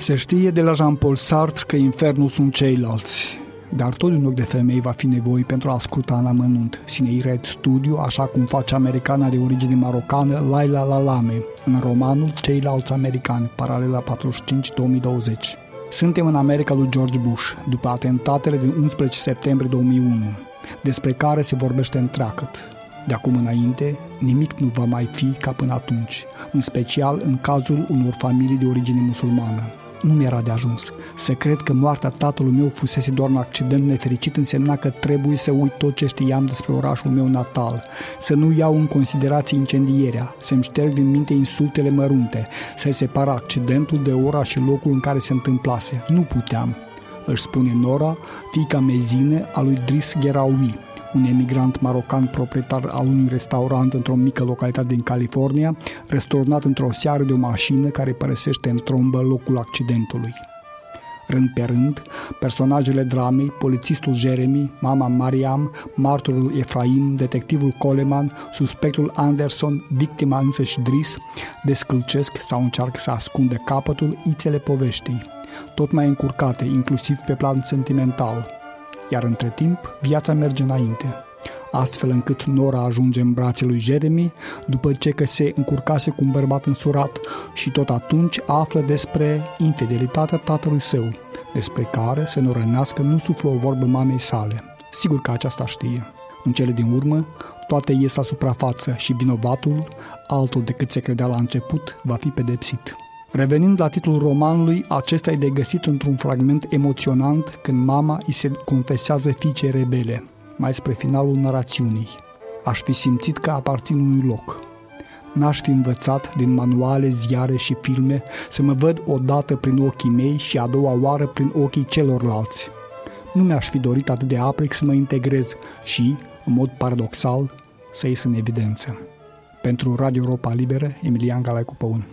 Se știe de la Jean-Paul Sartre că infernul sunt ceilalți, dar tot un ochi de femei va fi nevoie pentru a asculta în amănunt Red Studio, așa cum face americana de origine marocană Laila Lalame în romanul Ceilalți americani, paralela 45-2020. Suntem în America lui George Bush, după atentatele din 11 septembrie 2001, despre care se vorbește întreagăt. De acum înainte, nimic nu va mai fi ca până atunci, în special în cazul unor familii de origine musulmană nu mi-era de ajuns. Să cred că moartea tatălui meu fusese doar un accident nefericit însemna că trebuie să uit tot ce știam despre orașul meu natal, să nu iau în considerație incendierea, să-mi șterg din minte insultele mărunte, să separ accidentul de ora și locul în care se întâmplase. Nu puteam, își spune Nora, fiica mezine a lui Dris Gheraoui, un emigrant marocan proprietar al unui restaurant într-o mică localitate din California, resturnat într-o seară de o mașină care părăsește în trombă locul accidentului. Rând pe rând, personajele dramei, polițistul Jeremy, mama Mariam, martorul Efraim, detectivul Coleman, suspectul Anderson, victima însă și Dris, descălcesc sau încearcă să ascunde capătul ițele poveștii, tot mai încurcate, inclusiv pe plan sentimental – iar între timp viața merge înainte, astfel încât Nora ajunge în brațele lui Jeremy după ce că se încurcase cu un bărbat însurat și tot atunci află despre infidelitatea tatălui său, despre care să nu rănească nu suflă o vorbă mamei sale. Sigur că aceasta știe. În cele din urmă, toate ies la suprafață și vinovatul, altul decât se credea la început, va fi pedepsit. Revenind la titlul romanului, acesta e de găsit într-un fragment emoționant când mama îi se confesează fiicei rebele, mai spre finalul narațiunii. Aș fi simțit că aparțin unui loc. N-aș fi învățat din manuale, ziare și filme să mă văd odată prin ochii mei și a doua oară prin ochii celorlalți. Nu mi-aș fi dorit atât de aplic să mă integrez și, în mod paradoxal, să ies în evidență. Pentru Radio Europa Liberă, Emilian Galaicu Păun.